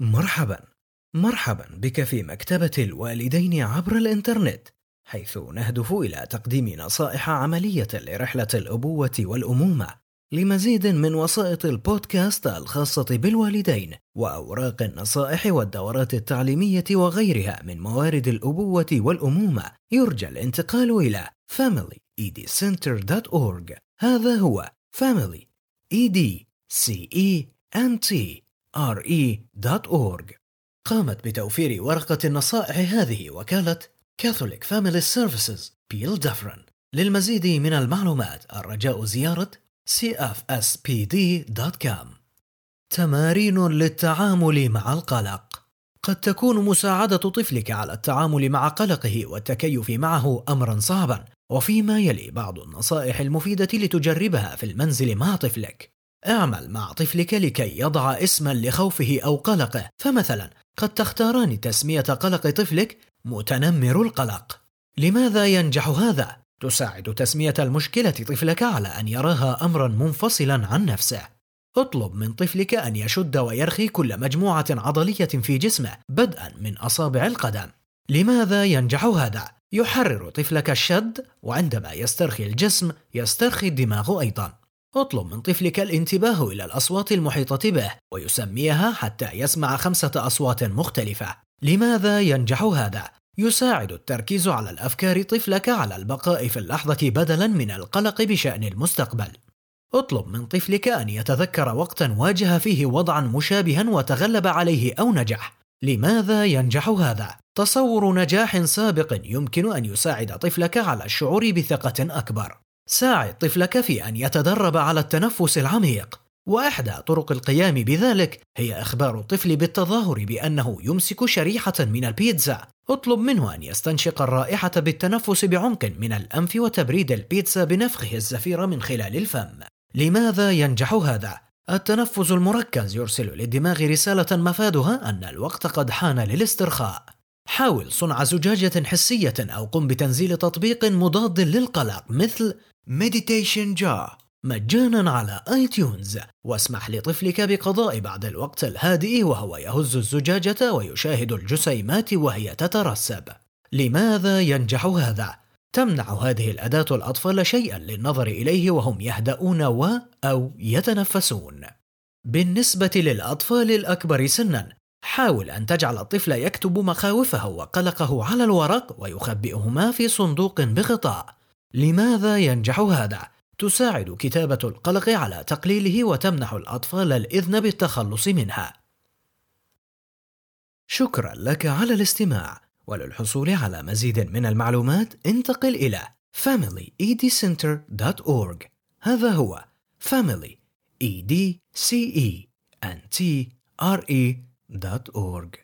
مرحبا. مرحبا بك في مكتبة الوالدين عبر الإنترنت حيث نهدف إلى تقديم نصائح عملية لرحلة الأبوة والأمومة لمزيد من وسائط البودكاست الخاصة بالوالدين وأوراق النصائح والدورات التعليمية وغيرها من موارد الأبوة والأمومة. يرجى الانتقال إلى familyedcenter.org هذا هو family e d c e n t r e.org قامت بتوفير ورقة النصائح هذه وكالة Catholic Family Services بيل دفرن للمزيد من المعلومات الرجاء زيارة cfspd.com تمارين للتعامل مع القلق. قد تكون مساعدة طفلك على التعامل مع قلقه والتكيف معه أمرا صعبا. وفيما يلي بعض النصائح المفيدة لتجربها في المنزل مع طفلك. اعمل مع طفلك لكي يضع اسما لخوفه أو قلقه. فمثلا قد تختاران تسمية قلق طفلك متنمر القلق. لماذا ينجح هذا؟ تساعد تسمية المشكلة طفلك على أن يراها أمرا منفصلا عن نفسه. اطلب من طفلك أن يشد ويرخي كل مجموعة عضلية في جسمه بدءا من أصابع القدم. لماذا ينجح هذا؟ يحرر طفلك الشد وعندما يسترخي الجسم يسترخي الدماغ أيضا. اطلب من طفلك الانتباه إلى الأصوات المحيطة به ويسميها حتى يسمع خمسة أصوات مختلفة لماذا ينجح هذا؟ يساعد التركيز على الأفكار طفلك على البقاء في اللحظة بدلا من القلق بشأن المستقبل اطلب من طفلك أن يتذكر وقتا واجه فيه وضعا مشابها وتغلب عليه أو نجح لماذا ينجح هذا؟ تصور نجاح سابق يمكن أن يساعد طفلك على الشعور بثقة أكبر ساعد طفلك في أن يتدرب على التنفس العميق. وإحدى طرق القيام بذلك هي إخبار الطفل بالتظاهر بأنه يمسك شريحة من البيتزا. اطلب منه أن يستنشق الرائحة بالتنفس بعمق من الأنف وتبريد البيتزا بنفخه الزفير من خلال الفم. لماذا ينجح هذا؟ التنفس المركز يرسل للدماغ رسالة مفادها أن الوقت قد حان للاسترخاء. حاول صنع زجاجة حسية أو قم بتنزيل تطبيق مضاد للقلق مثل Meditation Jar. مجانا على اي تيونز واسمح لطفلك بقضاء بعض الوقت الهادئ وهو يهز الزجاجة ويشاهد الجسيمات وهي تترسب. لماذا ينجح هذا؟ تمنع هذه الأداة الأطفال شيئا للنظر إليه وهم يهدؤون و أو يتنفسون. بالنسبة للأطفال الأكبر سنا حاول أن تجعل الطفل يكتب مخاوفه وقلقه على الورق ويخبئهما في صندوق بغطاء لماذا ينجح هذا؟ تساعد كتابة القلق على تقليله وتمنح الأطفال الإذن بالتخلص منها. شكرا لك على الاستماع وللحصول على مزيد من المعلومات انتقل إلى familyedcenter.org هذا هو family e d c e n t r www.ecpod.org